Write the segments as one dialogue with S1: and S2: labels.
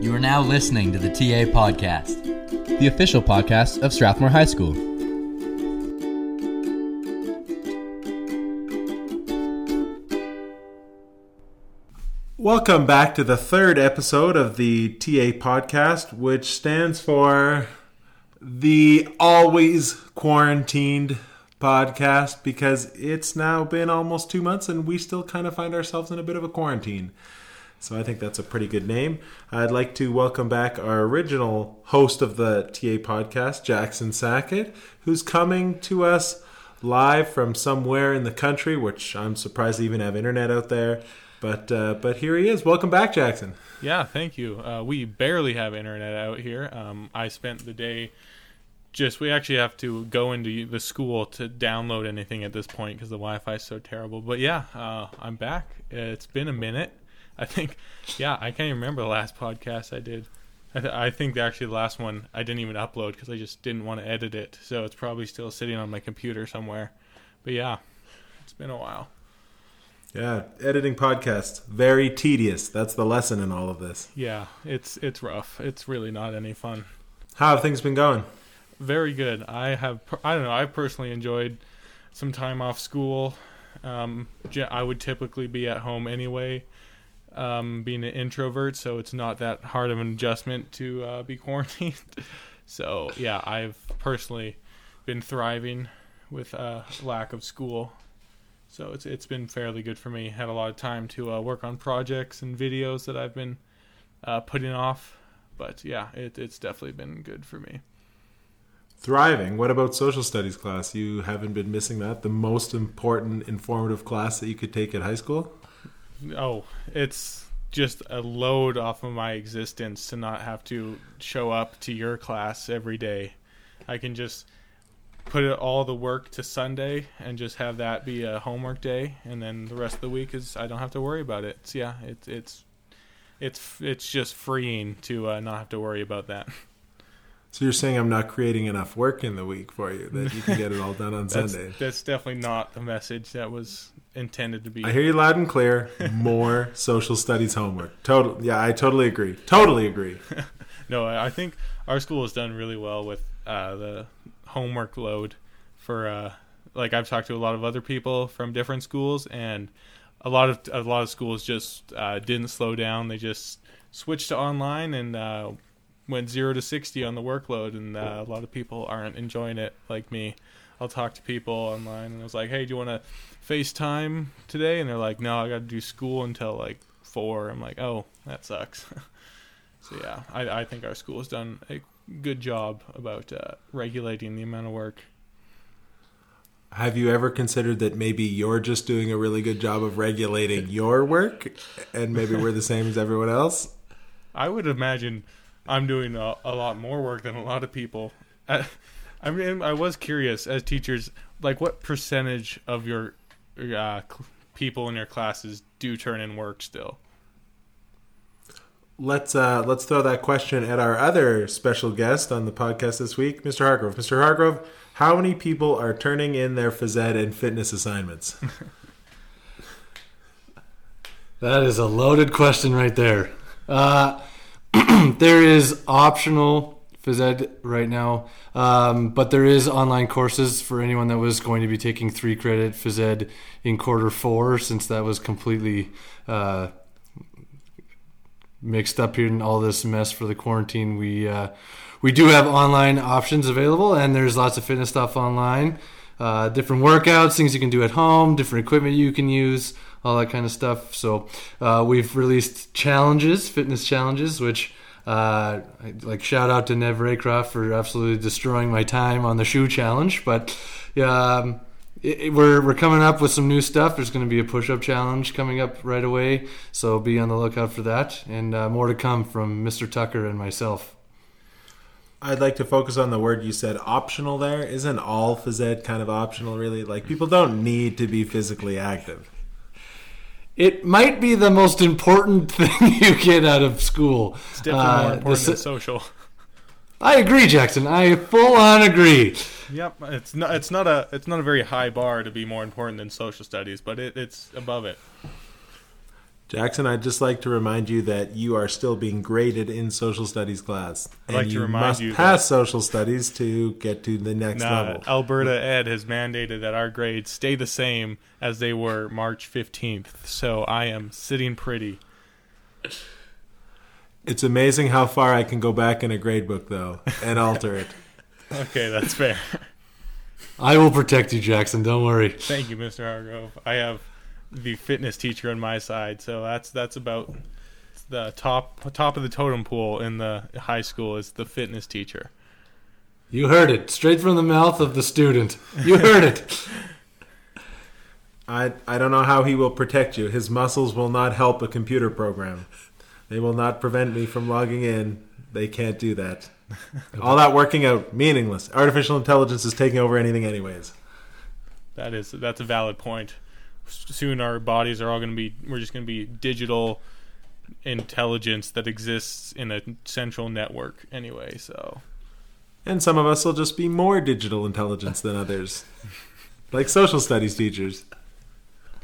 S1: You are now listening to the TA Podcast.
S2: the official podcast of Strathmore High School.
S3: Welcome back to the third episode of the TA podcast, which stands for the Always Quarantined podcast because it's now been almost two months and we still kind of find ourselves in a bit of a quarantine. So I think that's a pretty good name. I'd like to welcome back our original host of the TA podcast, Jackson Sackett, who's coming to us live from somewhere in the country, which I'm surprised they even have internet out there. But uh, but here he is. Welcome back, Jackson.
S4: Yeah, thank you. Uh, we barely have internet out here. Um, I spent the day just. We actually have to go into the school to download anything at this point because the Wi-Fi is so terrible. But yeah, uh, I'm back. It's been a minute. I think. Yeah, I can't even remember the last podcast I did. I, th- I think actually the last one I didn't even upload because I just didn't want to edit it. So it's probably still sitting on my computer somewhere. But yeah, it's been a while.
S3: Yeah, editing podcasts very tedious. That's the lesson in all of this.
S4: Yeah, it's it's rough. It's really not any fun.
S3: How have things been going?
S4: very good. I have, I don't know, I personally enjoyed some time off school. Um, I would typically be at home anyway, um, being an introvert, so it's not that hard of an adjustment to uh, be quarantined. so yeah, I've personally been thriving with uh, lack of school. So it's it's been fairly good for me. Had a lot of time to uh, work on projects and videos that I've been uh, putting off. But yeah, it, it's definitely been good for me.
S3: Thriving. What about social studies class? You haven't been missing that? The most important informative class that you could take at high school?
S4: Oh, it's just a load off of my existence to not have to show up to your class every day. I can just put it all the work to Sunday and just have that be a homework day, and then the rest of the week is I don't have to worry about it. It's, yeah, it's it's it's it's just freeing to uh, not have to worry about that.
S3: So you're saying I'm not creating enough work in the week for you that you can get it all done on
S4: That's,
S3: Sunday?
S4: that's definitely not the message that was intended to be.
S3: I hear you loud and clear. More social studies homework. Total. Yeah, I totally agree. Totally agree.
S4: No, I think our school has done really well with uh, the homework load. For uh, like, I've talked to a lot of other people from different schools, and a lot of a lot of schools just uh, didn't slow down. They just switched to online and uh, went zero to sixty on the workload, and uh, a lot of people aren't enjoying it like me. I'll talk to people online, and I was like, "Hey, do you want to FaceTime today?" And they're like, "No, I got to do school until like 4 I'm like, "Oh, that sucks." So yeah, I, I think our school has done a good job about uh, regulating the amount of work.
S3: Have you ever considered that maybe you're just doing a really good job of regulating your work, and maybe we're the same as everyone else?
S4: I would imagine I'm doing a, a lot more work than a lot of people. I, I mean, I was curious as teachers, like what percentage of your uh, cl- people in your classes do turn in work still?
S3: Let's uh, let's throw that question at our other special guest on the podcast this week, Mr. Hargrove. Mr. Hargrove, how many people are turning in their phys ed and fitness assignments?
S5: That is a loaded question right there. Uh, there is optional phys ed right now, um, but there is online courses for anyone that was going to be taking three credit phys ed in quarter four, since that was completely uh, mixed up here in all this mess for the quarantine. We uh, we do have online options available, and there's lots of fitness stuff online. Uh, different workouts, things you can do at home, different equipment you can use, all that kind of stuff. So uh, we've released challenges, fitness challenges, which uh, like shout out to Nev Raycroft for absolutely destroying my time on the shoe challenge. But yeah, um, it, it- we're we're coming up with some new stuff. There's going to be a push-up challenge coming up right away, so be on the lookout for that, and uh, more to come from Mr. Tucker and myself.
S3: I'd like to focus on the word you said, optional. There isn't all phys ed kind of optional, really. Like people don't need to be physically active.
S5: It might be the most important thing you get out of school.
S4: It's definitely
S5: Uh,
S4: more important
S5: the
S4: than social.
S5: I agree, Jackson. I full on agree.
S4: Yep, it's not it's not a it's not a very high bar to be more important than social studies, but it, it's above it.
S3: Jackson, I'd just like to remind you that you are still being graded in social studies class.
S4: I'd like
S3: and
S4: to
S3: you
S4: remind
S3: must
S4: you
S3: pass social studies to get to the next
S4: Nah,
S3: level.
S4: Alberta Ed has mandated that our grades stay the same as they were March 15th. So I am sitting pretty.
S3: It's amazing how far I can go back in a grade book, though, and alter it.
S4: Okay, that's fair.
S5: I will protect you, Jackson. Don't worry.
S4: Thank you, Mr. Hargrove. I have the fitness teacher on my side, so that's that's about the top top of the totem pole in the high school is the fitness teacher.
S5: You heard it straight from the mouth of the student. You heard it.
S3: I I don't know how he will protect you. His muscles will not help a computer program. They will not prevent me from logging in. They can't do that. All that working out meaningless. Artificial intelligence is taking over anything anyways.
S4: That is that's a valid point. Soon our bodies are all going to be we're just going to be digital intelligence that exists in a central network anyway, so
S3: And some of us will just be more digital intelligence than others. Like social studies teachers.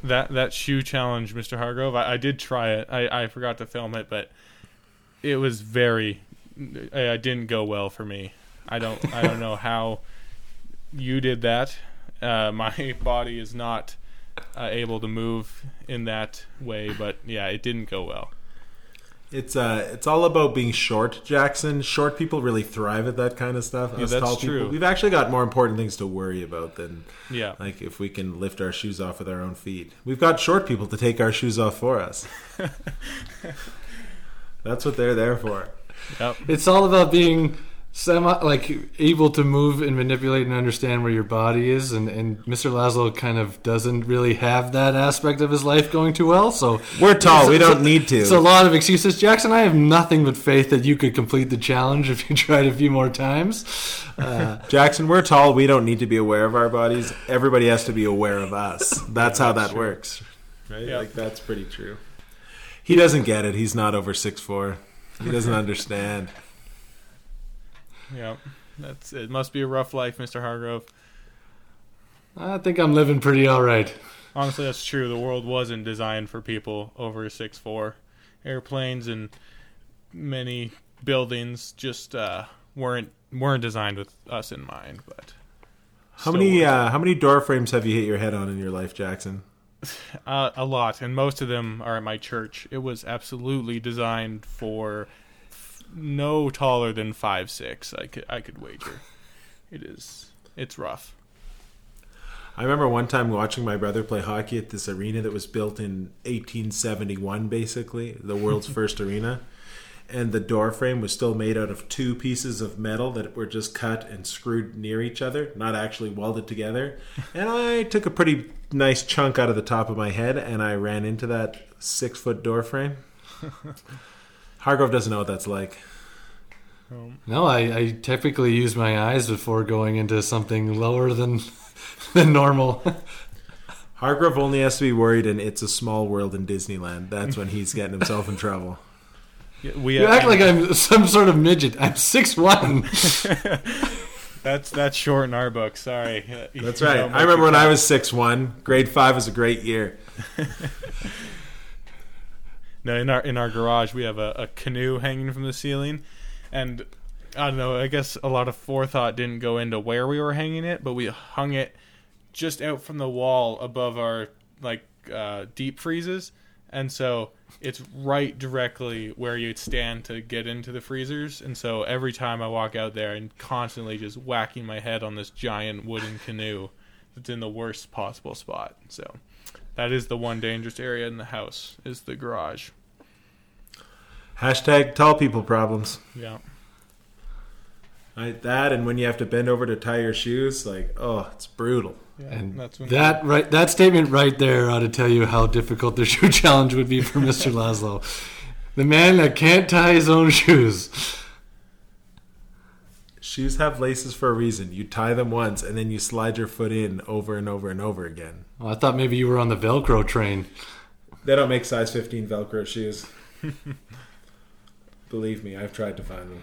S4: that that shoe challenge, Mr. Hargrove, I, I did try it. I, I forgot to film it, but it was very. It didn't go well for me. I don't I don't know how you did that. Uh, my body is not uh, able to move in that way, but yeah, it didn't go well.
S3: It's uh it's all about being short, Jackson. Short people really thrive at that kind of stuff.
S4: Yeah,
S3: Us
S4: that's
S3: tall
S4: true.
S3: people, we've actually got more important things to worry about than
S4: Yeah,
S3: like if we can lift our shoes off with our own feet. We've got short people to take our shoes off for us. That's what they're there for.
S4: yep.
S5: It's all about being semi like able to move and manipulate and understand where your body is and, and Mr. Laszlo kind of doesn't really have that aspect of his life going too well so
S3: We're tall. We don't need to.
S5: it's a lot of excuses Jackson I have nothing but faith that you could complete the challenge if you tried a few more times uh,
S3: Jackson, we're tall. We don't need to be aware of our bodies. Everybody has to be aware of us. That's how that works. Right?
S4: Yeah.
S3: Like that's pretty true. He doesn't get it. He's not over six four. He doesn't understand.
S4: Yep. That's it. Must be a rough life, Mr. Hargrove.
S5: I think I'm living pretty all right
S4: Honestly, that's true. The world wasn't designed for people over six four. Airplanes and many buildings just uh, weren't weren't designed with us in mind. But
S3: How many uh, how many door frames have you hit your head on in your life, Jackson?
S4: Uh, a lot, and most of them are at my church. It was absolutely designed for no taller than five six. I could I could wager. It is. It's rough.
S3: I remember one time watching my brother play hockey at this arena that was built in 1871, basically the world's first arena, and the door frame was still made out of two pieces of metal that were just cut and screwed near each other, not actually welded together. And I took a pretty nice chunk out of the top of my head, and I ran into that six foot door frame. Hargrove doesn't know what that's like.
S4: Um,
S5: no I, I typically use my eyes before going into something lower than than normal
S3: Hargrove only has to be worried, and it's a small world in Disneyland. That's when he's getting himself in trouble.
S4: yeah, we
S5: you act like I'm some sort of midget I'm six one
S4: that's that's short in our book. Sorry. Uh,
S3: That's right. I remember
S4: it
S3: when I was six one. Grade five was a great year.
S4: No, in our in our garage we have a, a canoe hanging from the ceiling, and I don't know. I guess a lot of forethought didn't go into where we were hanging it, but we hung it just out from the wall above our like uh, deep freezes, and so it's right directly where you'd stand to get into the freezers. And so every time I walk out there, I'm constantly just whacking my head on this giant wooden canoe that's in the worst possible spot. So. That is the one dangerous area in the house is the garage.
S3: Hashtag tall people problems.
S4: Yeah.
S3: I, that and when you have to bend over to tie your shoes, like oh, it's brutal.
S4: yeah
S5: And
S4: that's when
S5: that right, that statement right there ought to tell you how difficult the shoe challenge would be for Mr. Laszlo, the man that can't tie his own shoes.
S3: Shoes have laces for a reason. You tie them once and then you slide your foot in over and over and over again.
S5: Well, I thought maybe you were on the Velcro train.
S3: They don't make size 15 Velcro shoes. Believe me, I've tried to find them.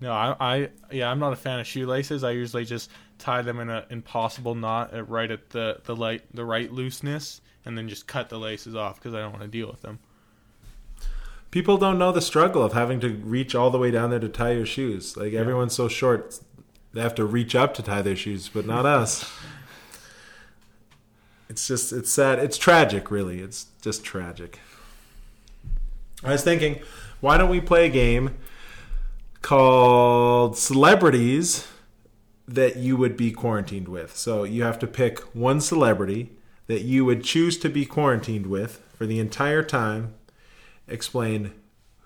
S4: No, I, I yeah, I'm not a fan of shoelaces. I usually just tie them in an impossible knot at right at the the light the right looseness, and then just cut the laces off because I don't want to deal with them.
S3: People don't know the struggle of having to reach all the way down there to tie your shoes. Like everyone's so short, they have to reach up to tie their shoes, but not us. It's just it's sad. It's tragic, really. It's just tragic. I was thinking, why don't we play a game called Celebrities that you would be quarantined with? So you have to pick one celebrity that you would choose to be quarantined with for the entire time explain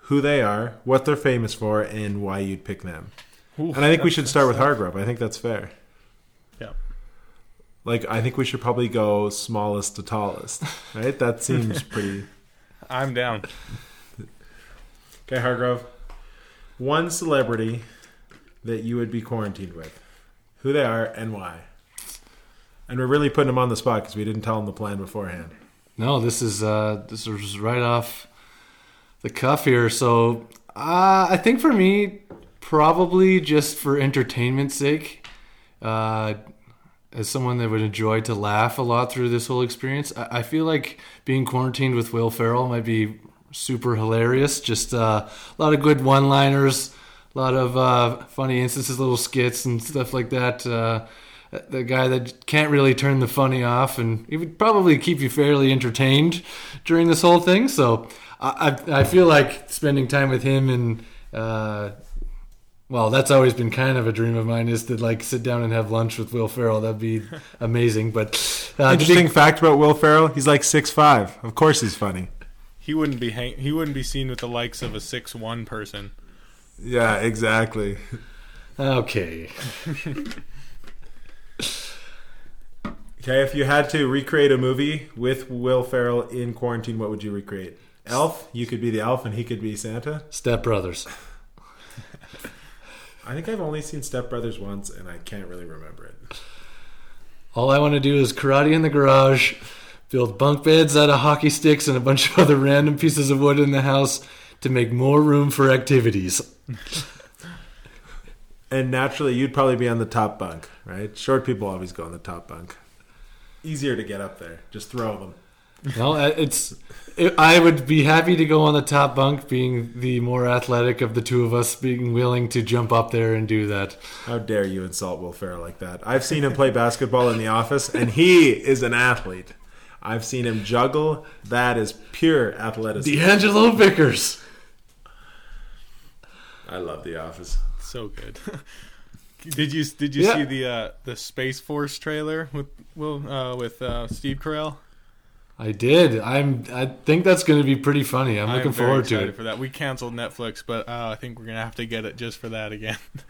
S3: who they are, what they're famous for, and why you'd pick them.
S4: Ooh,
S3: And I think we should start with Hargrove. I think that's fair.
S4: Yeah.
S3: Like I think we should probably go smallest to tallest. Right? That seems pretty
S4: I'm down.
S3: Okay, Hargrove. One celebrity that you would be quarantined with. Who they are and why. And we're really putting them on the spot because we didn't tell them the plan beforehand.
S5: No, this is uh, this is right off the cuff here. So uh, I think for me, probably just for entertainment's sake, uh, as someone that would enjoy to laugh a lot through this whole experience, I, I feel like being quarantined with Will Ferrell might be super hilarious. Just uh, a lot of good one-liners, a lot of uh, funny instances, little skits and stuff like that. The guy that can't really turn the funny off, and he would probably keep you fairly entertained during this whole thing. So I, I, I feel like spending time with him and uh, well, that's always been kind of a dream of mine is to like sit down and have lunch with Will Ferrell. That'd be amazing. But uh, to be-
S3: Interesting fact about Will Ferrell, he's like six five. Of course he's funny.
S4: He wouldn't be hang- he wouldn't be seen with the likes of a six one person.
S3: Yeah, exactly.
S5: okay.
S3: Okay, if you had to recreate a movie with Will Ferrell in quarantine, what would you recreate? Elf? You could be the elf and he could be Santa?
S5: Step Brothers.
S3: I think I've only seen Step Brothers once and I can't really remember it.
S5: All I want to do is karate in the garage, build bunk beds out of hockey sticks and a bunch of other random pieces of wood in the house to make more room for activities.
S3: And naturally, you'd probably be on the top bunk, right? Short people always go on the top bunk. Easier to get up there. Just throw them.
S5: No, uh, it's. It, I would be happy to go on the top bunk, being the more athletic of the two of us, being willing to jump up there and do that.
S3: How dare you insult Will Ferrell like that? I've seen him play basketball in the office, and he is an athlete. I've seen him juggle. That is pure athleticism.
S5: D'Angelo Vickers.
S3: I love The Office.
S4: So good. did you did you
S5: Yeah.
S4: see the uh, the Space Force trailer with Will uh, with uh, Steve Carell?
S5: I did. I'm. I think that's going to be pretty funny. I'm looking
S4: I'm very
S5: forward to it.
S4: for that. We canceled Netflix, but uh, I think we're gonna have to get it just for that again.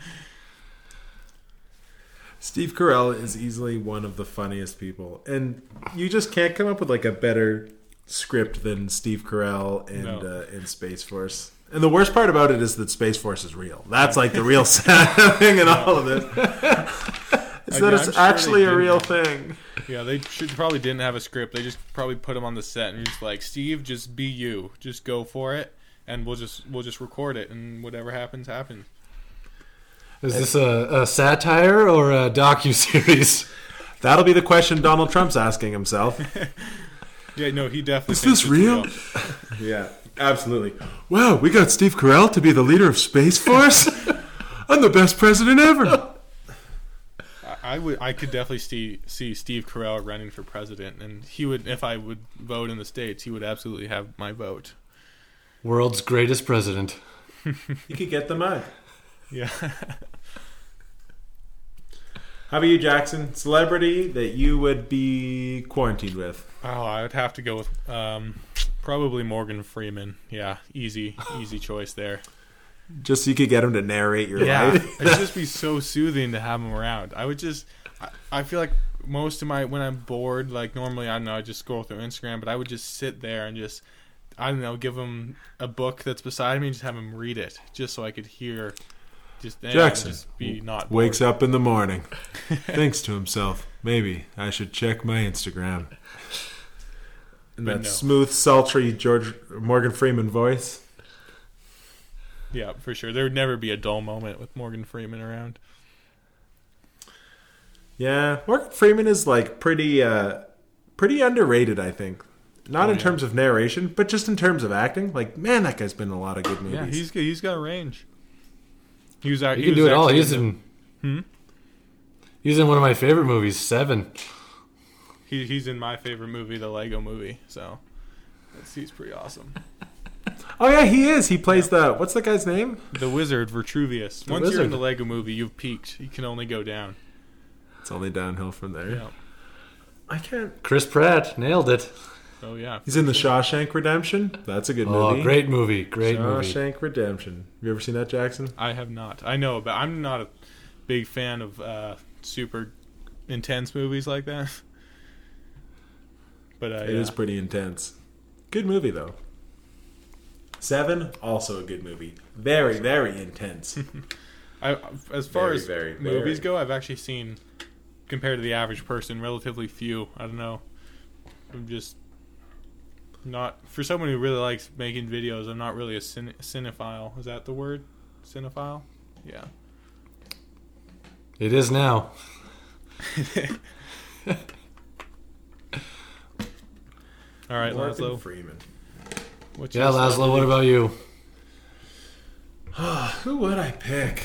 S3: Steve Carell is easily one of the funniest people, and you just can't come up with like a better script than Steve Carell and
S4: No.
S3: uh, in Space Force. And the worst part about it is that Space Force is real. That's like the real sad thing in all of this. It's
S4: I-
S3: that
S4: I'm
S3: it's
S4: sure
S3: actually a
S4: didn't.
S3: real thing.
S4: yeah, they should probably didn't have a script. They just probably put him on the set and just like Steve, just be you, just go for it, and we'll just we'll just record it, and whatever happens, happens.
S5: Is this a, a satire or a docu series?
S3: That'll be the question Donald Trump's asking himself.
S4: Yeah, no, he definitely.
S3: Is this
S4: it's
S3: real? yeah, absolutely. Wow, we got Steve Carell to be the leader of Space Force. I'm the best president ever.
S4: I- I would, I could definitely see see Steve Carell running for president, and he would, if I would vote in the states, he would absolutely have my vote.
S5: World's greatest president.
S3: You could get the mug.
S4: Yeah.
S3: How about you, Jackson? Celebrity that you would be quarantined with?
S4: Oh, I would have to go with um, probably Morgan Freeman. Yeah, easy, easy choice there.
S3: Just so you could get him to narrate your
S4: Yeah,
S3: life.
S4: it'd just be so soothing to have him around. I would just, I, I feel like most of my when I'm bored, like normally I don't know, I just scroll through Instagram, but I would just sit there and just, I don't know, give him a book that's beside me, and just have him read it, just so I could hear. Just,
S3: Jackson
S4: just be not
S3: Wakes
S4: bored.
S3: up in the morning, thinks to himself, maybe I should check my Instagram. And that
S4: no.
S3: smooth, sultry George Morgan Freeman voice.
S4: Yeah, for sure. There would never be a dull moment with Morgan Freeman around.
S3: Yeah, Morgan Freeman is like pretty uh pretty underrated, I think. Not in
S4: yeah.
S3: terms of narration, but just in terms of acting. Like, man, that guy's been in a lot of good movies.
S4: Yeah, he's he's got range. He was out.
S5: He
S4: he
S5: can do it all. He's in.
S4: Hmm?
S5: He's in one of my favorite movies, Seven.
S4: He, he's in my favorite movie, the Lego Movie. So, that's, he's pretty awesome.
S3: Oh yeah, he is. He plays the what's the guy's name?
S4: The Wizard, Vitruvius. Once you're in the Lego Movie, you've peaked. You can only go down.
S3: It's only downhill from there.
S4: Yeah.
S3: I can't.
S5: Chris Pratt nailed it.
S4: Oh yeah.
S3: He's in the Shawshank Redemption. That's a good
S5: Oh,
S3: movie.
S5: great movie. Great movie.
S3: Shawshank Redemption. Have You ever seen that, Jackson?
S4: I have not. I know, but I'm not a big fan of uh, super intense movies like that. But uh,
S3: It
S4: yeah.
S3: is pretty intense. Good movie though. Seven, also a good movie. Very, very intense.
S4: I, as far
S3: Very,
S4: as
S3: very,
S4: movies
S3: very.
S4: go, I've actually seen, compared to the average person, relatively few. I don't know. I'm just not for someone who really likes making videos. I'm not really a cine, cinephile. Is that the word? Cinephile? Yeah.
S5: It is now.
S4: All right,
S3: Morgan
S4: Laszlo.
S3: Freeman.
S4: What's
S5: Yeah,
S4: your
S5: Laszlo. What about you?
S3: Who would I pick?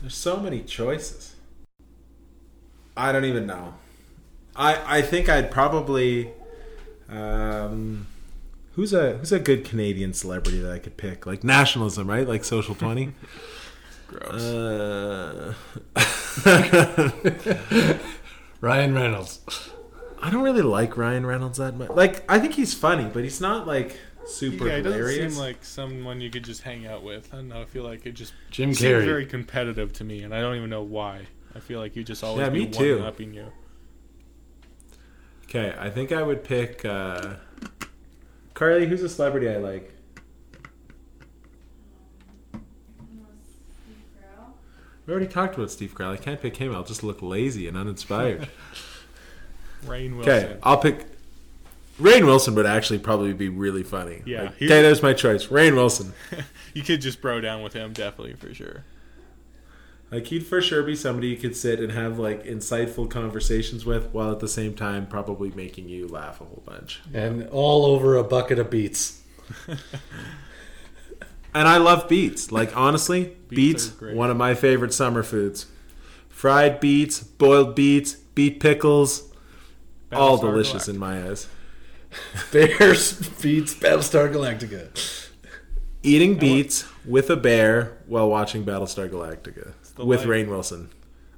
S3: There's so many choices. I don't even know. I I think I'd probably um who's a who's a good Canadian celebrity that I could pick? Like nationalism, right? Like social twenty.
S4: gross?
S3: uh,
S5: Ryan Reynolds.
S3: I don't really like Ryan Reynolds that much. Like I think he's funny, but he's not like super
S4: yeah, it doesn't seem like someone you could just hang out with. I don't know. I feel like it just
S5: Jim
S4: seems
S5: Carrey.
S4: very competitive to me, and I don't even know why. I feel like you just always
S3: Yeah,
S4: be
S3: me too.
S4: upping you.
S3: Okay, I think I would pick uh Carly, who's a celebrity I like? Steve Grau. We already talked about Steve Carell. I can't pick him. I'll just look lazy and uninspired.
S4: Rainn Wilson.
S3: okay, I'll pick Rainn Wilson would actually probably be really funny.
S4: Yeah,
S3: Like,
S4: he-
S3: okay, there's my choice. Rainn Wilson.
S4: You could just bro down with him, definitely for sure.
S3: Like he'd for sure be somebody you could sit and have like insightful conversations with while at the same time probably making you laugh a whole bunch.
S5: And all over a bucket of beets.
S3: And I love beets. Like honestly,
S4: Beets
S3: beets, one of my favorite summer foods. Fried beets, boiled beets, beet pickles, all delicious
S4: Galactica.
S3: in my eyes.
S5: Bears beats Battlestar Galactica.
S3: Eating beets with a bear while watching Battlestar Galactica with
S4: life.
S3: Rainn Wilson.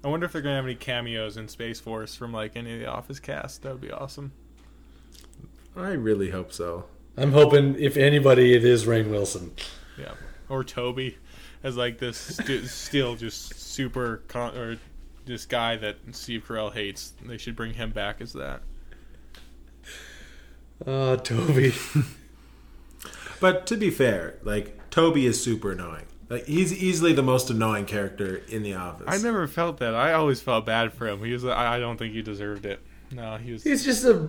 S4: I wonder if they're gonna have any cameos in Space Force from like any of the Office cast. That would be awesome.
S3: I really hope so.
S5: I'm hoping, if anybody, it is Rainn Wilson.
S4: Yeah, or Toby as like this st- still just super con- or this guy that Steve Carell hates. They should bring him back as that.
S5: Oh, Toby.
S3: But to be fair, like Toby is super annoying. Like he's easily the most annoying character in the office.
S4: I never felt that. I always felt bad for him. He was. I I don't think he deserved it. No, he was.
S5: He's just a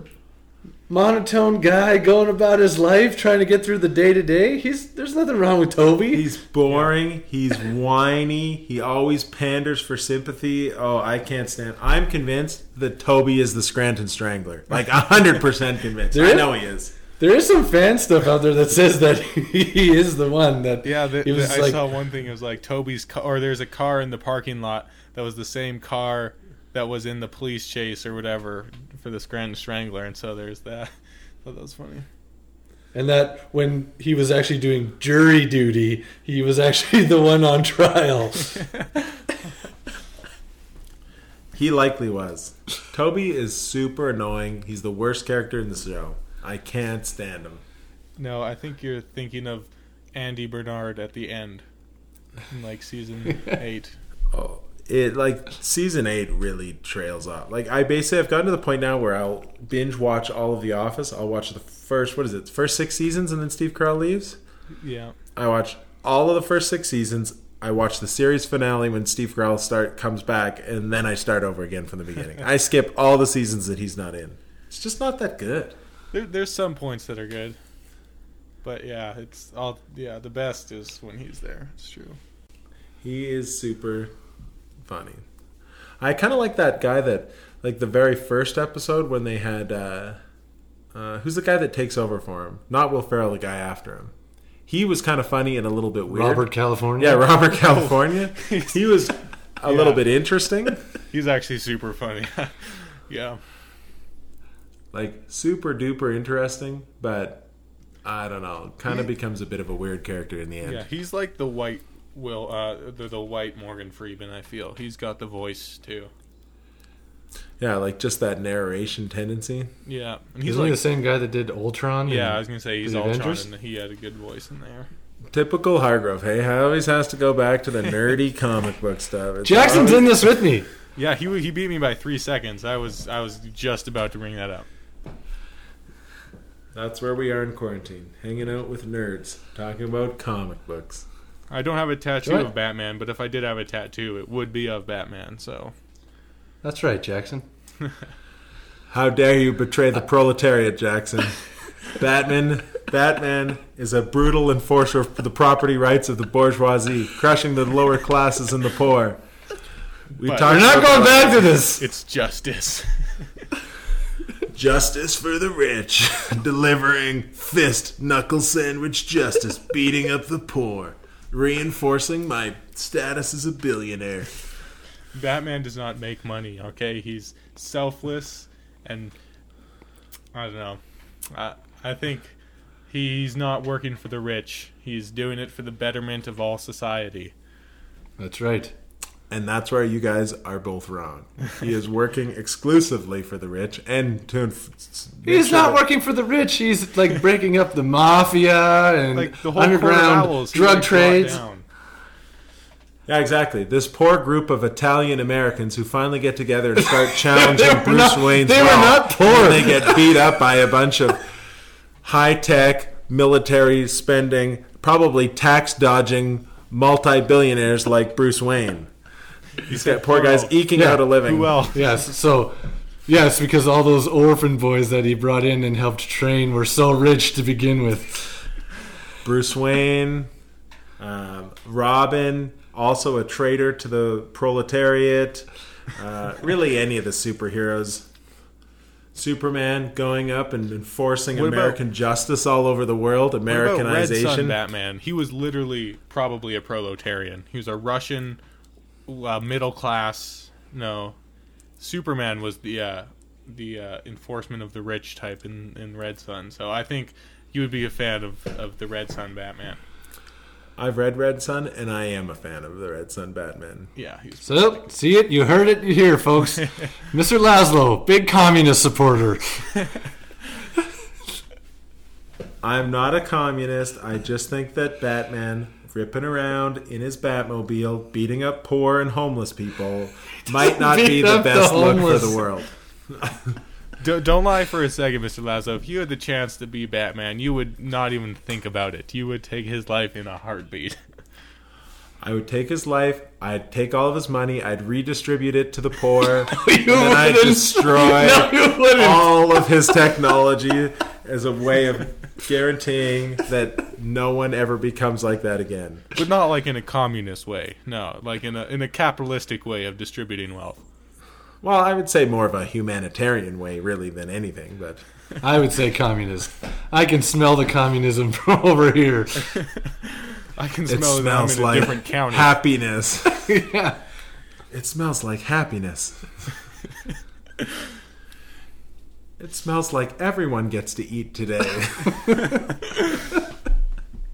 S5: monotone guy going about his life, trying to get through the day to day. He's there's nothing wrong with Toby.
S3: He's boring. He's whiny. He always panders for sympathy. Oh, I can't stand. I'm convinced that Toby is the Scranton Strangler. Like hundred percent convinced.
S5: There
S3: I
S5: is-
S3: know he is.
S5: there is some fan stuff out there that says that he is the one that.
S4: Yeah, the,
S5: He was
S4: the- I
S5: like-
S4: saw one thing. It was like Toby's car, or there's a car in the parking lot that was the same car that was in the police chase or whatever for this Scranton Strangler, and so there's that. I thought that was funny.
S5: And that when he was actually doing jury duty, he was actually the one on trial.
S3: He likely was. Toby is super annoying. He's the worst character in the show. I can't stand him.
S4: No, I think you're thinking of Andy Bernard at the end, in like season eight.
S3: Oh, it like season eight really trails off. Like I basically I've gotten to the point now where I'll binge watch all of The Office. I'll watch the first what is it, first six seasons, and then Steve Carell leaves.
S4: Yeah,
S3: I watch all of the first six seasons. I watch the series finale when Steve Carell start comes back, and then I start over again from the beginning. I skip all the seasons that he's not in. It's just not that good.
S4: there, there's some points that are good, but yeah, it's all yeah. The best is when he's there. It's true.
S3: He is super funny. I kind of like that guy that, like the very first episode when they had, uh, uh, who's the guy that takes over for him? Not Will Ferrell, the guy after him. He was kind of funny and a little bit weird.
S5: Robert California.
S3: yeah, Robert California. he was a little bit interesting,
S4: He's actually super funny. yeah.
S3: like super duper interesting, but I don't know, kind of becomes a bit of a weird character in the end.
S4: Yeah, he's like the white Will, uh, the, the white Morgan Freeman. I feel he's got the voice too.
S3: Yeah, like just that narration tendency.
S4: Yeah, and he's
S5: Isn't he
S4: like,
S5: the same guy that did Ultron?
S4: yeah, I was gonna say he's
S5: the
S4: Ultron,
S5: Avengers?
S4: and he had a good voice in there.
S3: Typical Hargrove. Hey, always has to go back to the nerdy comic book stuff. It's
S5: Jackson's
S3: always-
S5: in this with me.
S4: Yeah, he he beat me by three seconds. I was I was just about to bring that up.
S3: That's where we are in quarantine, hanging out with nerds, talking about comic books.
S4: I don't have a tattoo of Batman, but if I did have a tattoo, it would be of Batman. So
S5: That's right, Jackson.
S3: How dare you betray the proletariat, Jackson? Batman, Batman is a brutal enforcer of the property rights of the bourgeoisie, crushing the lower classes and the poor. We
S4: But-
S3: talked
S5: We're not going back to this.
S4: it's justice.
S3: justice for the rich, delivering fist knuckle sandwich justice, beating up the poor, reinforcing my status as a billionaire.
S4: Batman does not make money. Okay, he's selfless, and I don't know. I I think he's not working for the rich. He's doing it for the betterment of all society.
S5: That's right.
S3: And that's where you guys are both wrong. He is working exclusively for the rich and to. inf-
S5: He's
S3: sure
S5: not
S3: that-
S5: working for the rich. He's like breaking up the mafia and
S4: Like the whole
S5: underground drug
S4: like,
S5: trades.
S3: Yeah, exactly. This poor group of Italian Americans who finally get together and start challenging Bruce
S5: not-
S3: Wayne's
S5: they were not poor.
S3: and they get beat up by a bunch of high tech military spending, probably tax dodging multi billionaires like Bruce Wayne. These guy, poor guys eking
S5: Yeah,
S3: out a living.
S4: Who else?
S5: Yes, so yes, because all those orphan boys that he brought in and helped train were so rich to begin with.
S3: Bruce Wayne, um, Robin, also a traitor to the proletariat. Uh, really, any of the superheroes. Superman going up and enforcing
S4: What about-
S3: American justice all over the world,
S4: What about Red Son
S3: Americanization.
S4: Batman? He was literally probably a proletarian. He was a Russian uh, middle class. No, Superman was the uh, the uh, enforcement of the rich type in, in Red Son. So I think you would be a fan of, of the Red Son Batman.
S3: I've read Red Son, and I am a fan of the Red Son Batman.
S4: Yeah, he's
S5: So, see it? You heard it here, folks. Mr. Laszlo, big communist supporter.
S3: I'm not a communist. I just think that Batman ripping around in his Batmobile, beating up poor and homeless people, might not be the
S5: up the
S3: best look for the world.
S4: Don't, don't lie for a second, Mr. Laszlo. If you had the chance to be Batman, you would not even think about it. You would take his life in a heartbeat.
S3: I would take his life. I'd take all of his money. I'd redistribute it to the poor.
S5: You
S3: and then I'd destroy
S5: No, you
S3: all of his technology as a way of guaranteeing that no one ever becomes like that again.
S4: but not like in a communist way. No, like in a in a capitalistic way of distributing wealth.
S3: Well, I would say more of a humanitarian way, really, than anything. But
S5: I would say communist. I can smell the communism from over here.
S4: I can
S3: it
S4: smell that I'm
S3: smells
S4: in a
S3: like
S4: different county.
S3: happiness.
S5: yeah.
S3: It smells like happiness. It smells like everyone gets to eat today.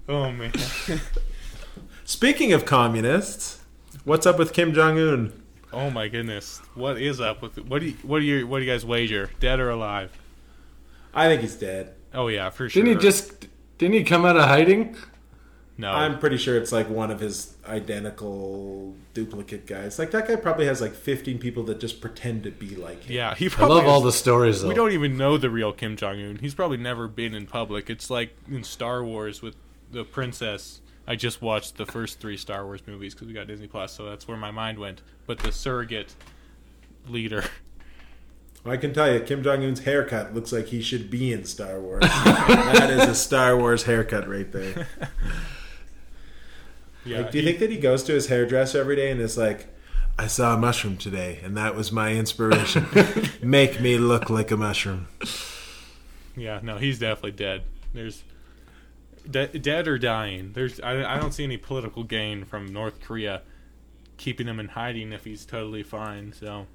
S4: oh man.
S3: Speaking of communists, what's up with Kim Jong Un?
S4: Oh my goodness. What is up with what do you what do you what do you guys wager? Dead or alive?
S3: I think he's dead.
S4: Oh yeah, for sure.
S5: Didn't he just? Didn't he come out of hiding?
S4: No.
S3: I'm pretty sure it's like one of his identical duplicate guys. Like that guy probably has like 15 people that just pretend to be like him.
S4: yeah, he
S5: I
S4: probably
S5: love all the stories though.
S4: We don't even know the real Kim Jong Un. He's probably never been in public. It's like in Star Wars with the princess. I just watched the first three Star Wars movies because we got Disney Plus, so that's where my mind went. But the surrogate leader,
S3: I can tell you, Kim Jong Un's haircut looks like he should be in Star Wars. that is a Star Wars haircut right there.
S4: yeah,
S3: Like, do you
S4: he-
S3: think that he goes to his hairdresser every day and is like, I saw a mushroom today, and that was my inspiration. Make me look like a mushroom.
S4: Yeah, no, he's definitely dead. There's de- dead or dying. There's I, I don't see any political gain from North Korea keeping him in hiding if he's totally fine. So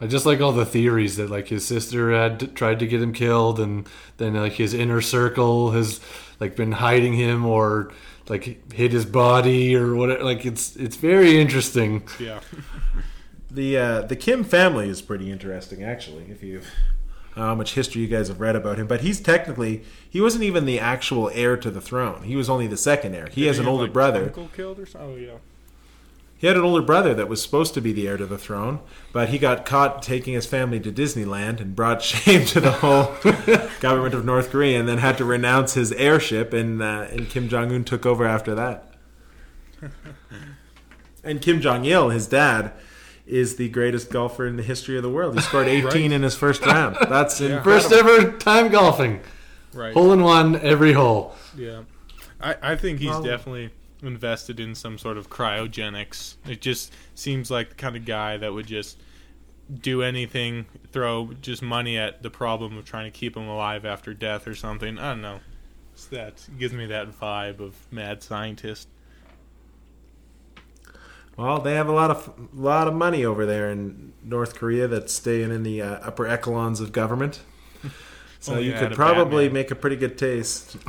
S5: I just like all the theories that like his sister had tried to get him killed, and then like his inner circle has like been hiding him or like hid his body or whatever. Like it's it's very interesting.
S4: yeah,
S3: The uh, the Kim family is pretty interesting, actually. If you know how much history you guys have read about him, but he's technically he wasn't even the actual heir to the throne. He was only the second heir. He has an
S4: Did
S3: older
S4: like,
S3: brother.
S4: Uncle killed or something. Oh yeah.
S3: He had an older brother that was supposed to be the heir to the throne, but he got caught taking his family to Disneyland and brought shame to the whole government of North Korea, and then had to renounce his heirship, and uh, and Kim Jong Un took over after that. and Kim Jong Il, his dad, is the greatest golfer in the history of the world. He scored 18
S4: Right.
S3: in his first round. That's incredible.
S5: First ever time golfing,
S4: Right.
S5: hole in one every hole.
S4: Yeah, I, I think he's
S3: Well-
S4: definitely invested in some sort of cryogenics. It just seems like the kind of guy that would just do anything, throw just money at the problem of trying to keep him alive after death or something. I don't know. It's that it gives me that vibe of mad scientist.
S3: Well, they have a lot of lot of money over there in North Korea that's staying in the uh, upper echelons of government. So you could probably
S4: Batman.
S3: make a pretty good taste.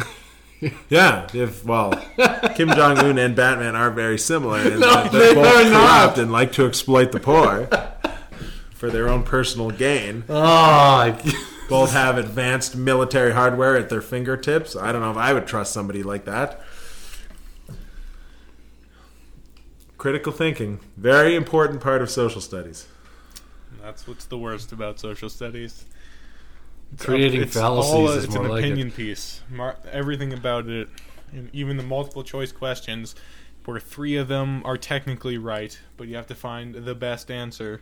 S3: yeah, if well, Kim Jong Un and Batman are very similar. In that
S5: they
S3: they're both
S5: are not.
S3: corrupt and like to exploit the poor for their own personal gain.
S5: Oh,
S3: Both have advanced military hardware at their fingertips. I don't know if I would trust somebody like that. Critical thinking, very important part of social studies.
S4: That's what's the worst about social studies. It's
S5: Creating
S4: it's
S5: fallacies
S4: all-
S5: is
S4: it's
S5: more
S4: an
S5: like it.
S4: opinion piece. Mar- everything about it, and even the multiple choice questions, where three of them are technically right, but you have to find the best answer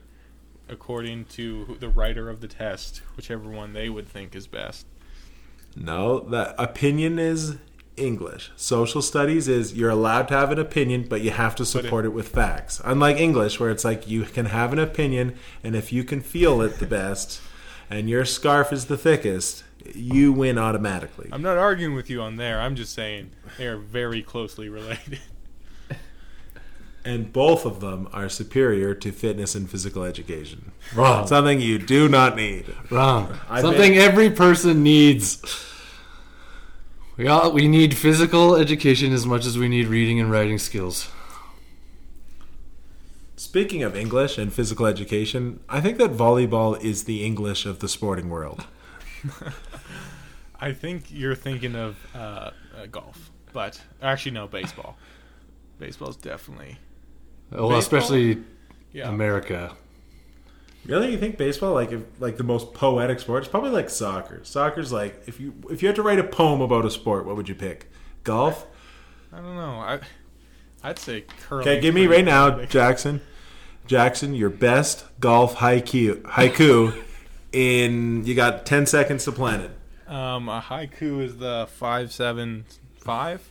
S4: according to the writer of the test, whichever one they would think is best.
S3: No, the opinion is English. Social studies is you're allowed to have an opinion, but you have to support it with facts. Unlike English, where it's like you can have an opinion, and if you can feel it the best, and your scarf is the thickest, you win automatically.
S4: I'm not arguing with you on there. I'm just saying they are very closely related.
S3: And both of them are superior to fitness and physical education.
S5: wrong,
S3: Something you do not need.
S5: wrong.
S3: I
S5: Something
S3: bet-
S5: every person needs. We all we need physical education as much as we need reading and writing skills.
S3: Speaking of English and physical education, I think that volleyball is the English of the sporting world.
S4: I think you're thinking of uh, uh, golf, but actually no, baseball. Baseball's definitely
S5: Well,
S4: Baseball?
S5: especially
S4: yeah.
S5: America.
S3: Really, you think baseball like if, like the most poetic sport? It's probably like soccer. Soccer's like if you if you had to write a poem about a sport, what would you pick? Golf.
S4: I don't know. I I'd say curling.
S3: Okay, give me right now, Jackson. Jackson, your best golf haiku. Haiku. In you got ten seconds to plan it.
S4: Um, a haiku is the five seven five.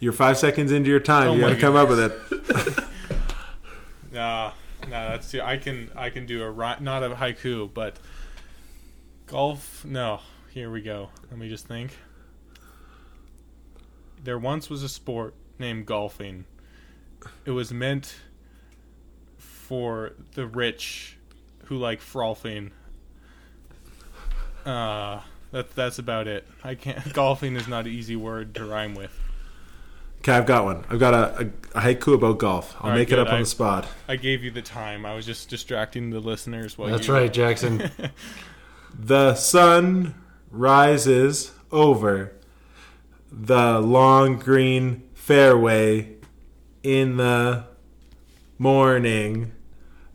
S3: You're five seconds into your time.
S4: Oh
S3: you got to come up with it.
S4: Nah, nah, that's too. I can I can do a not a haiku, but golf. No, here we go. Let me just think. There once was a sport named golfing. It was meant for the rich who like frolfing. Uh, that that's about it. I can't. Golfing is not an easy word to rhyme with.
S3: Okay, I've got one. I've got a, a, a haiku about golf. I'll
S4: All right,
S3: make it up on
S4: I-
S3: the spot.
S4: I gave you the time. I was just distracting the listeners. While
S5: That's
S4: you,
S5: right, Jackson.
S3: The sun rises over the long green fairway in the morning.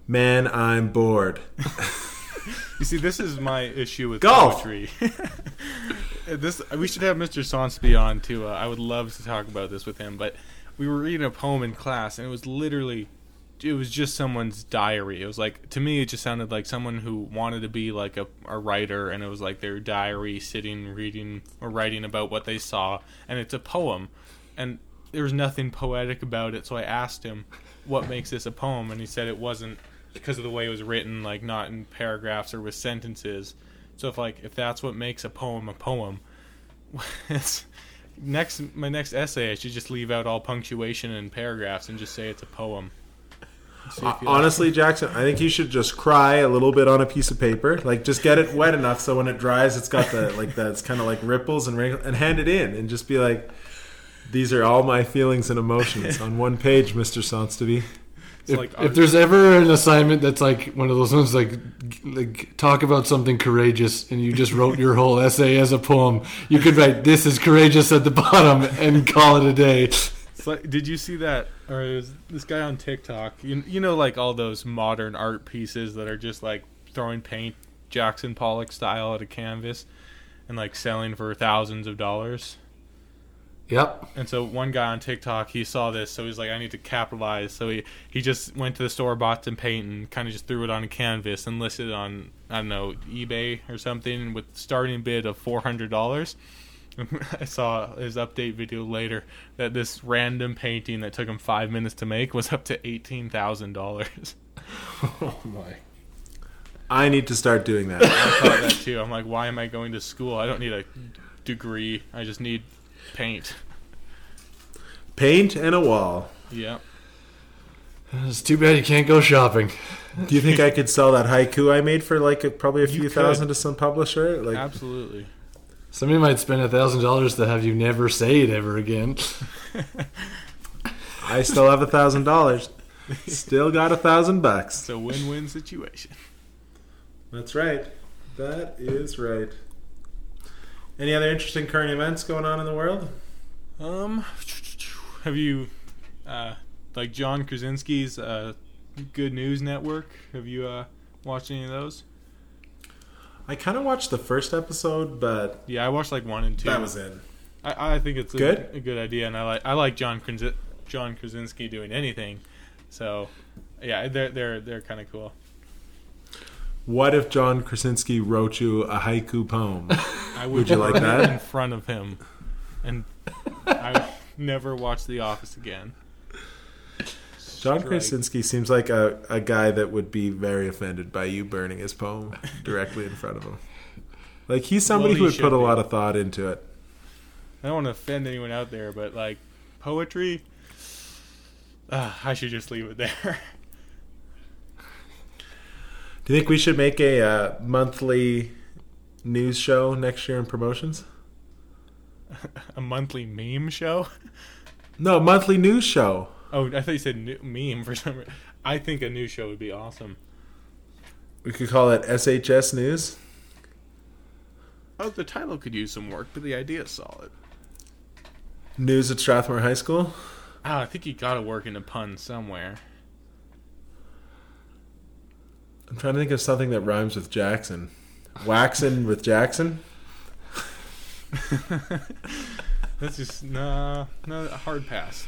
S3: Man, I'm bored.
S4: You see, this is my issue with
S3: Golf.
S4: poetry. this we should have Mr. Sonsby on too. Uh, I would love to talk about this with him. But we were reading a poem in class, and it was literally, it was just someone's diary. It was like to me, it just sounded like someone who wanted to be like a, a writer, and it was like their diary, sitting, reading or writing about what they saw, and it's a poem, and there was nothing poetic about it. So I asked him, "What makes this a poem?" And he said it wasn't because of the way it was written, like not in paragraphs or with sentences. So if like if that's what makes a poem a poem, it's next my next essay I should just leave out all punctuation and paragraphs and just say it's a poem. If you like
S3: Honestly, Jackson, I think you should just cry a little bit on a piece of paper. Like, just get it wet enough so when it dries, it's got the like that's kind of like ripples and wrinkles, and hand it in, and just be like, "These are all my feelings and emotions on one page, Mister Sonstaby."
S5: If,
S4: like
S5: if there's ever an assignment that's like one of those ones like like talk about something courageous and you just wrote your whole essay as a poem, you could write this is courageous at the bottom and call it a day.
S4: It's like, did you see that? Or this guy on TikTok? You, you know, like all those modern art pieces that are just like throwing paint Jackson Pollock style at a canvas and like selling for thousands of dollars.
S5: Yep.
S4: And so one guy on TikTok, he saw this, so he's like, I need to capitalize. So he, he just went to the store, bought some paint, and kind of just threw it on a canvas and listed it on, I don't know, eBay or something with starting bid of $400. I saw his update video later that this random painting that took him five minutes to make was up to $18,000.
S5: Oh my.
S3: I need to start doing that.
S4: I thought that too. I'm like, why am I going to school? I don't need a degree. I just need paint.
S3: Paint and a wall.
S4: Yeah.
S5: It's too bad you can't go shopping.
S3: Do you think I could sell that haiku I made for like a, probably a few
S4: could.
S3: thousand to some publisher? Like,
S4: Absolutely.
S5: Somebody might spend a thousand dollars to have you never say it ever again.
S3: I still have a thousand dollars. Still got a thousand bucks.
S4: It's a win-win situation.
S3: That's right. That is right. Any other interesting current events going on in the world?
S4: Um, have you, uh, like John Krasinski's uh, Good News Network? Have you uh, watched any of those?
S3: I kind of watched the first episode, but
S4: Yeah, I watched like one and two.
S3: that was it.
S4: I, I think it's a
S3: Good?
S4: a good idea, and I like I like John Kras- John Krasinski doing anything. So, yeah, they're they're they're kind of cool.
S3: What if John Krasinski wrote you a haiku poem?
S4: I
S3: Would you like that?
S4: in front of him, and I would never watch The Office again.
S3: John
S4: Strike.
S3: Krasinski seems like a, a guy that would be very offended by you burning his poem directly in front of him. Like he's somebody
S4: Well,
S3: who would put a lot of thought into it.
S4: I don't want to offend anyone out there, but like poetry, uh, I should just leave it there.
S3: Do you think we should make a uh, monthly news show next year in promotions?
S4: a monthly meme show.
S3: No, monthly news show.
S4: Oh, I thought you said new, meme for some reason. I think a new show would be awesome.
S3: We could call it SHS News.
S4: Oh, the title could use some work, but the idea is solid.
S3: News at Strathmore High School.
S4: Ah, I think you got to work in a pun somewhere.
S3: I'm trying to think of something that rhymes with Jackson. Waxin with Jackson.
S4: That's just nah, no hard pass.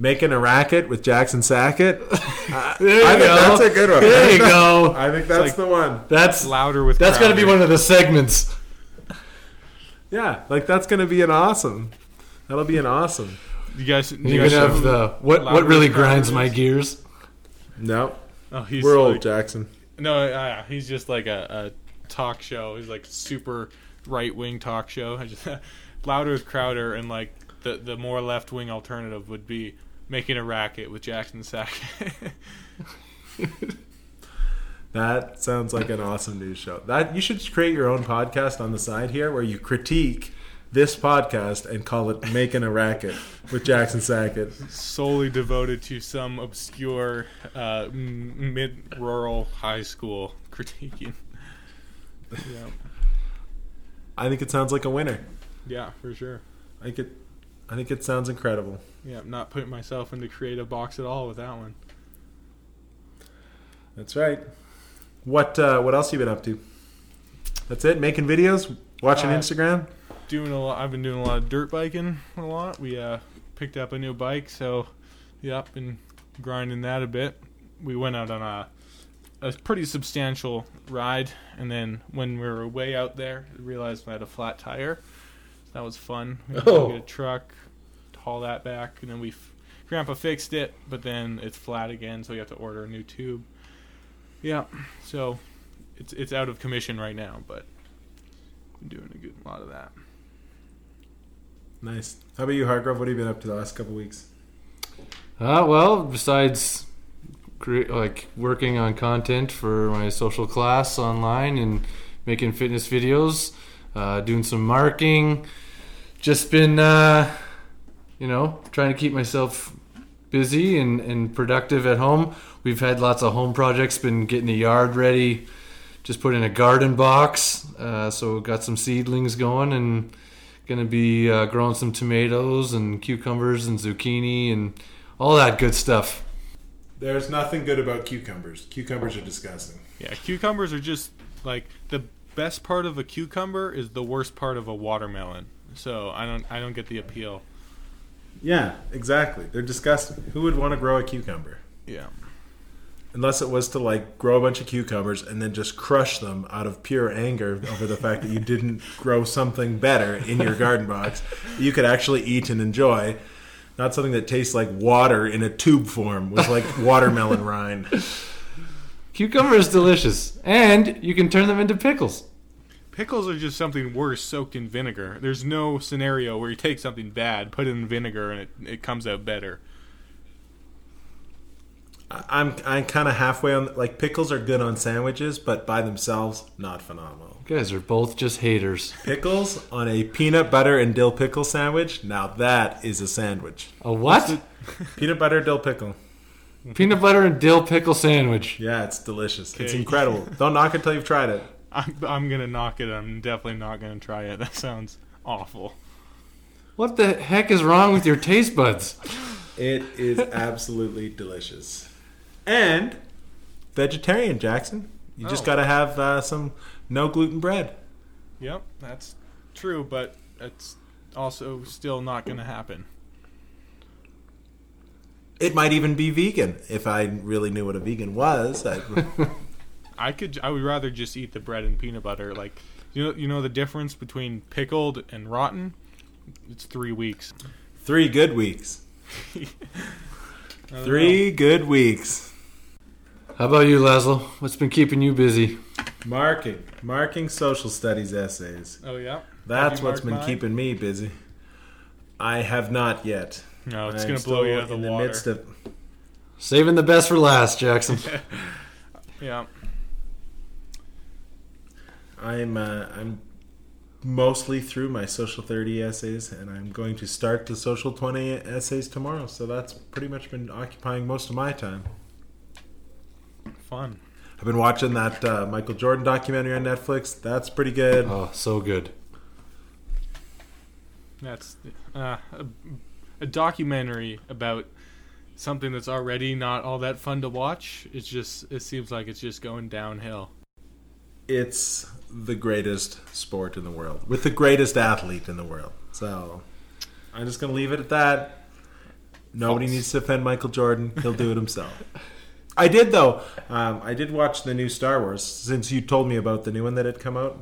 S3: Making a racket with Jackson Sackett. I,
S5: There you
S3: I think
S5: go.
S3: that's a good one.
S5: There you go.
S3: I think that's
S4: like-
S3: the one.
S5: That's
S4: Louder with
S5: that's got to be one of the segments.
S3: Yeah, like that's gonna be an awesome. That'll be an awesome.
S4: You guys, you
S5: You
S4: guys
S5: can have the what what really grinds my gears.
S3: No,
S4: Oh, he's
S3: we're
S4: like,
S3: old, Jackson.
S4: No, uh, he's just like a, a talk show. He's like super right wing talk show. Just louder with Crowder, and like the the more left wing alternative would be making a racket with Jackson Sackett.
S3: That sounds like an awesome news show. That you should create your own podcast on the side here where you critique this podcast and call it "Making a Racket" with Jackson Sackett.
S4: Solely devoted to some obscure uh, mid rural high school critiquing. Yeah,
S3: I think it sounds like a winner.
S4: yeah, for sure.
S3: I think it. I think it sounds incredible.
S4: Yeah, I'm not putting myself into creative box at all with that one.
S3: That's right. What uh, What else you been up to? That's it. Making videos, watching
S4: Uh,
S3: Instagram.
S4: Doing a lot. I've been doing a lot of dirt biking a lot. We uh, picked up a new bike, so yep, been grinding that a bit. We went out on a a pretty substantial ride, and then when we were way out there, we realized we had a flat tire. That was fun. We had to
S5: Oh.
S4: get a truck, haul that back, and then we, f- Grandpa fixed it, but then it's flat again, so we have to order a new tube. Yeah, so it's it's out of commission right now, but I'm doing a good lot of that.
S3: Nice. How about you, Hargrove? What have you been up to the last couple weeks?
S5: Uh, well, besides cre- like working on content for my social class online and making fitness videos, uh, doing some marking, just been uh, you know trying to keep myself busy and, and productive at home. We've had lots of home projects. Been getting the yard ready. Just put in a garden box, uh, so got some seedlings going and gonna be uh, growing some tomatoes and cucumbers and zucchini and all that good stuff.
S3: There's nothing good about cucumbers. Cucumbers are disgusting.
S4: Yeah, cucumbers are just like the best part of a cucumber is the worst part of a watermelon. So I don't I don't get the appeal.
S3: Yeah, exactly. They're disgusting. Who would want to grow a cucumber?
S4: Yeah.
S3: Unless it was to like grow a bunch of cucumbers and then just crush them out of pure anger over the fact that you didn't grow something better in your garden box that you could actually eat and enjoy. Not something that tastes like water in a tube form with like watermelon rind.
S5: Cucumber is delicious, and you can turn them into pickles.
S4: Pickles are just something worse soaked in vinegar. There's no scenario where you take something bad, put it in vinegar, and it, it comes out better.
S3: I- I'm I'm kind of halfway on. Like pickles are good on sandwiches, but by themselves, not phenomenal.
S5: You guys are both just haters.
S3: Pickles on a peanut butter and dill pickle sandwich. Now that is a sandwich.
S5: A what?
S3: Peanut butter dill pickle.
S5: Peanut butter and dill pickle sandwich.
S3: Yeah, it's delicious. It's incredible. Don't knock it till you've tried it.
S4: I'm, I'm gonna knock it. I'm definitely not gonna try it. That sounds awful.
S5: What the heck is wrong with your taste buds?
S3: It is absolutely delicious. And vegetarian, Jackson. You just
S4: Oh.
S3: got to have uh, some no gluten bread.
S4: Yep, that's true, but it's also still not gonna happen.
S3: It might even be vegan if I really knew what a vegan was. I,
S4: I could. I would rather just eat the bread and peanut butter. Like, you know, you know the difference between pickled and rotten. It's three weeks.
S3: three good weeks. Three good weeks.
S5: How about you, Laszlo? What's been keeping you busy?
S3: Marking, marking social studies essays.
S4: Oh yeah.
S3: That's what's been
S4: mine?
S3: keeping me busy. I have not yet.
S4: No, it's
S3: I'm
S4: gonna blow you
S3: still
S4: out of the
S3: in the
S4: water.
S3: midst of.
S5: Saving the best for last, Jackson.
S4: yeah.
S3: I'm uh, I'm mostly through my social 30 essays, and I'm going to start the social 20 essays tomorrow. So that's pretty much been occupying most of my time.
S4: Fun.
S3: I've been watching that uh, Michael Jordan documentary on Netflix. That's pretty good.
S5: Oh, so good.
S4: That's uh, a, a documentary about something that's already not all that fun to watch. It's just. It seems like it's just going downhill.
S3: It's the greatest sport in the world with the greatest athlete in the world. So I'm just going to leave it at that. Nobody
S4: False.
S3: needs to defend Michael Jordan. He'll do it himself. I did though. Um, I did watch the new Star Wars since you told me about the new one that had come out.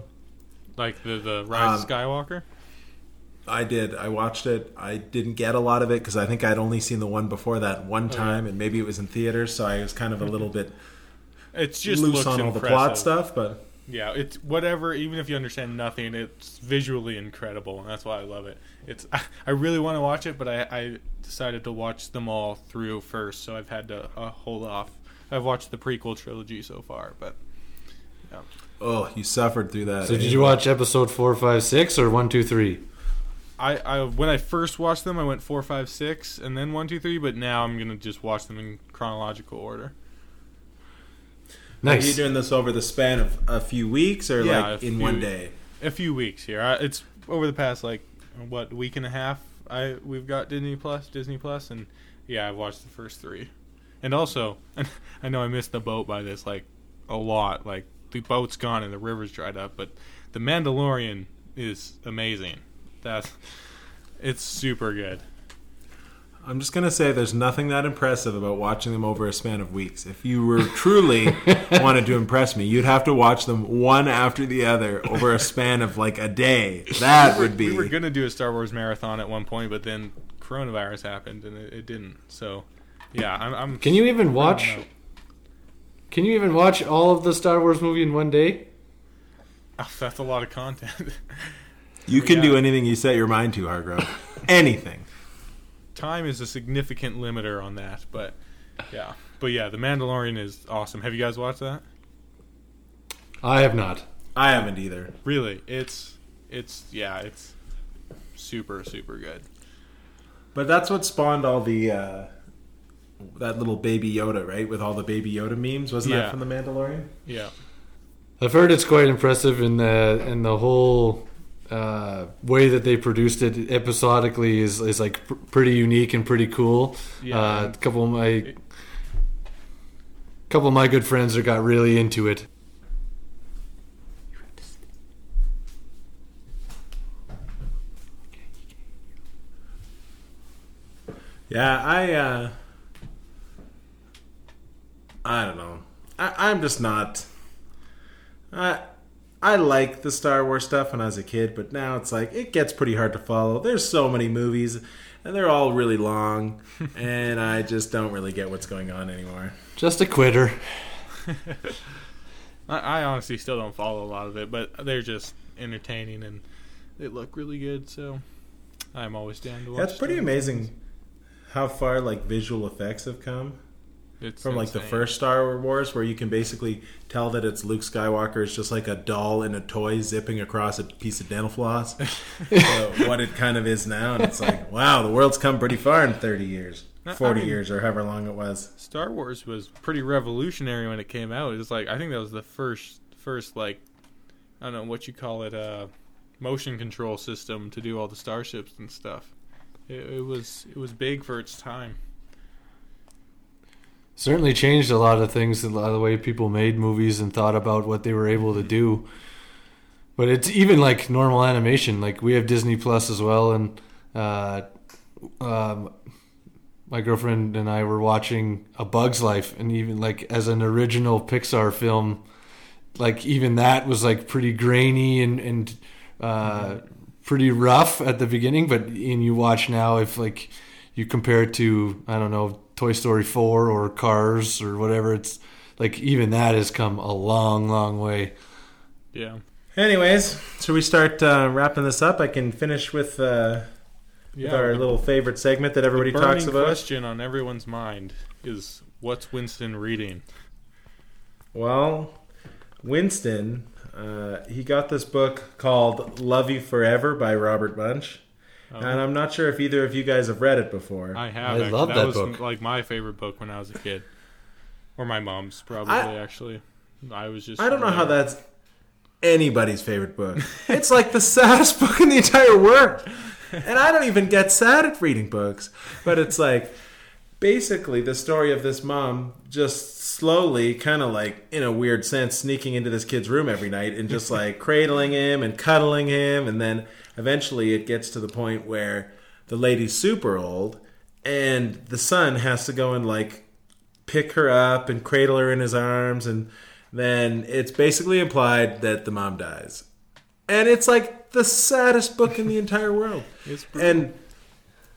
S4: Like the the Rise of
S3: Um,
S4: Skywalker.
S3: I did. I watched it. I didn't get a lot of it because I think I'd only seen the one before that one time, and maybe it was in theaters, so I was kind of a little bit
S4: It's just
S3: loose on all the plot stuff. But
S4: Yeah, it's whatever. Even if you understand nothing, it's visually incredible, and that's why I love it. It's I really want to watch it, but I, I decided to watch them all through first, so I've had to uh, hold off. I've watched the prequel trilogy so far, but
S3: oh, you suffered through that.
S5: So,
S3: eh?
S5: did you watch episode four, five, six, or one, two, three?
S4: I, I when I first watched them, I went four, five, six, and then one, two, three. But now I'm gonna just watch them in chronological order. Nice.
S3: Are you doing this over the span of a few weeks or
S4: Yeah,
S3: like in
S4: few-
S3: one day?
S4: A few weeks here. I, it's over the past like what week and a half. I we've got Disney Plus, Disney Plus, and yeah, I've watched the first three. And also, I know I missed the boat by this like a lot. Like the boat's gone and the river's dried up, but the Mandalorian is amazing. That's it's super good.
S3: I'm just gonna say there's nothing that impressive about watching them over a span of weeks. If you were truly wanted to impress me, you'd have to watch them one after the other over a span of like a day. That would be.
S4: We were gonna do a Star Wars marathon at one point, but then coronavirus happened and it, it didn't. So, yeah, I'm. I'm
S5: Can you even watch? Can you even watch all of the Star Wars movie in one day?
S4: Oh, that's a lot of content.
S3: you can do anything you set your mind to, Hargrove. anything.
S4: Time is a significant limiter on that, but yeah, but yeah, The Mandalorian is awesome. Have you guys watched that?
S5: I have not.
S3: I haven't either.
S4: Really, it's it's yeah, it's super super good.
S3: But that's what spawned all the uh, that little baby Yoda, right? With all the baby Yoda memes, wasn't
S4: Yeah.
S3: that from the Mandalorian?
S4: Yeah,
S5: I've heard it's quite impressive in the in the whole uh, way that they produced it episodically is is like pr- pretty unique and pretty cool.
S4: Yeah.
S5: Uh, a couple of my couple of my good friends that got really into it.
S3: Yeah, I uh I don't know. I, I'm just not I I like the Star Wars stuff when I was a kid, but now it's like it gets pretty hard to follow. There's so many movies and they're all really long and I just don't really get what's going on anymore.
S5: Just a quitter.
S4: I, I honestly still don't follow a lot of it, but they're just entertaining and they look really good. So I'm always down to watch.
S3: Yeah, it's pretty
S4: Star Wars.
S3: amazing how far like visual effects have come.
S4: It's
S3: from like the first Star Wars, where you can basically tell that it's Luke Skywalker is just like a doll in a toy zipping across a piece of dental floss. so what it kind of is now, and it's like, wow, the world's come pretty far in thirty years,
S4: I- I
S3: forty
S4: mean-
S3: years, or however long it was.
S4: Star Wars was pretty revolutionary when it came out. It was like I think that was the first first like I don't know what you call it uh motion control system to do all the starships and stuff. It, it was it was big for its time.
S5: Certainly changed a lot of things, a lot of the way people made movies and thought about what they were able to do. But it's even like normal animation. Like we have Disney Plus as well, and uh, um, my girlfriend and I were watching A Bug's Life, and even like as an original Pixar film, like even that was like pretty grainy and and uh, pretty rough at the beginning. But and you watch now, if like you compare it to I don't know Toy Story four or Cars or whatever, it's like even that has come a long, long way.
S4: Yeah.
S3: Anyways, should we start uh, wrapping this up? I can finish with, uh, with our
S4: the-
S3: little favorite segment that everybody
S4: the
S3: talks
S4: burning
S3: about.
S4: question on everyone's mind is what's Winston reading?
S3: Well, Winston, uh, he got this book called "Love You Forever" by Robert Munsch,
S4: Oh,
S3: and I'm not sure if either of you guys have read it before.
S4: I have.
S5: I
S4: actually.
S5: love
S4: that,
S5: that
S4: was
S5: book.
S4: like my favorite book when I was a kid, or my mom's probably
S3: I-
S4: actually. I was just.
S3: I don't know how that's anybody's favorite book. It's like the saddest book in the entire world. And I don't even get sad at reading books. But it's like basically the story of this mom just slowly, kind of like in a weird sense, sneaking into this kid's room every night and just like cradling him and cuddling him. And then eventually it gets to the point where the lady's super old and the son has to go and like pick her up and cradle her in his arms and then it's basically implied that the mom dies. And it's like the saddest book in the entire world. And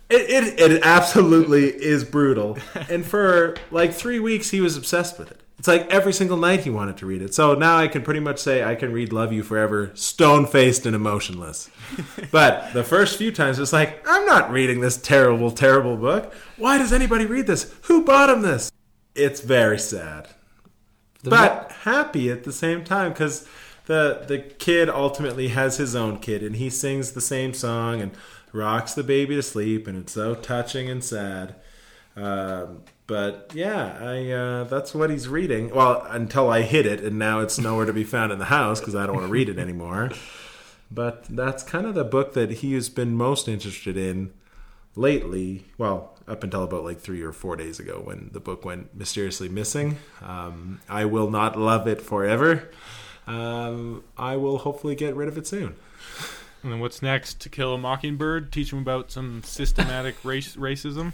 S3: it, it, it absolutely is brutal. And for like three weeks he was obsessed with it it's like every single night he wanted to read it. So now i can pretty much say i can read love you forever stone-faced and emotionless. But the first few times it's like i'm not reading this terrible terrible book. Why does anybody read this? Who bought him this? It's very sad.
S5: The
S3: but happy at the same time because the the kid ultimately has his own kid and he sings the same song and rocks the baby to sleep and it's so touching and sad. Um, but yeah i uh, that's what he's reading well until i hid it and now it's nowhere to be found in the house because i don't want to read it anymore but that's kind of the book that he has been most interested in lately well up until about like three or four days ago when the book went mysteriously missing um, i will not love it forever um, i will hopefully get rid of it soon
S4: And then what's next? To Kill a Mockingbird? Teach him about some systematic race racism.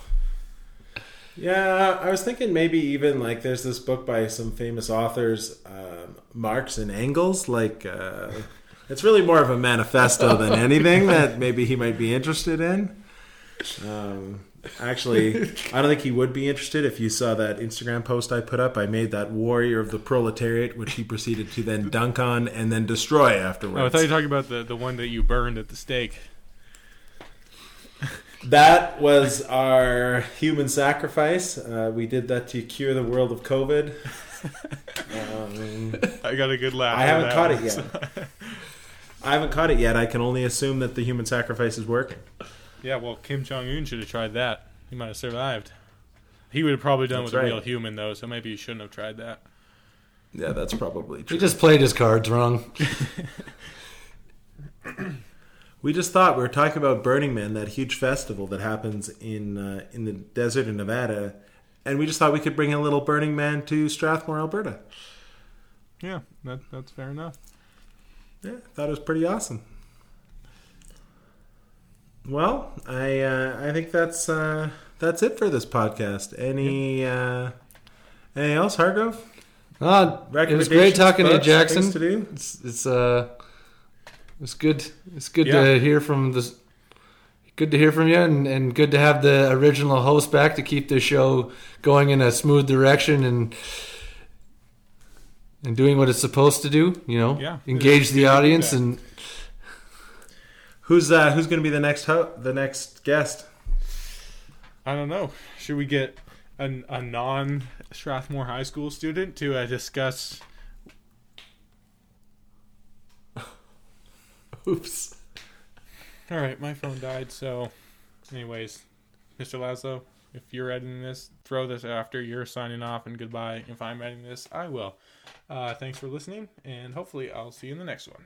S3: Yeah, I was thinking maybe even like there's this book by some famous authors, um, Marx and Engels. Like, uh, it's really more of a manifesto than anything that maybe he might be interested in. Um, actually, I don't think he would be interested if you saw that Instagram post I put up. I made that warrior of the proletariat, which he proceeded to then dunk on and then destroy afterwards.
S4: Oh, I thought you were talking about the, the one that you burned at the stake.
S3: That was our human sacrifice. Uh, we did that to cure the world of COVID. Um,
S4: I got a good laugh.
S3: I haven't caught
S4: that
S3: it yet. I haven't caught it yet. I can only assume that the human sacrifice is working.
S4: yeah, well, Kim Jong Un should have tried that. He might have survived. He would have probably done
S3: That's
S4: with
S3: right.
S4: a real human though, so maybe he shouldn't have tried that.
S3: Yeah, that's probably true.
S5: He just played his cards wrong.
S3: we just thought we were talking about Burning Man, that huge festival that happens in uh, in the desert in Nevada, and we just thought we could bring a little Burning Man to Strathmore, Alberta.
S4: Yeah, that, that's fair enough.
S3: Yeah, thought it was pretty awesome. Well, I uh, I think that's uh, that's it for this podcast. Any uh, anything else, Hargrove?
S5: Ah, it was great
S3: Recommendations,
S5: talking to you, Jackson.
S3: to do?
S5: It's it's uh, it's good. It's good
S4: Yeah.
S5: to hear from this. Good to hear from you, and, and good to have the original host back to keep the show going in a smooth direction and and doing what it's supposed to do. You know,
S4: Yeah.
S5: engage the audience and
S3: Who's uh, who's going to be the next ho- the next guest?
S4: I don't know. Should we get an, a non Strathmore High School student to uh, discuss?
S5: Oops.
S4: All right, my phone died. So, anyways, Mr. Laszlo, if you're editing this, throw this after you're signing off and goodbye. If I'm editing this, I will. Uh, thanks for listening, and hopefully, I'll see you in the next one.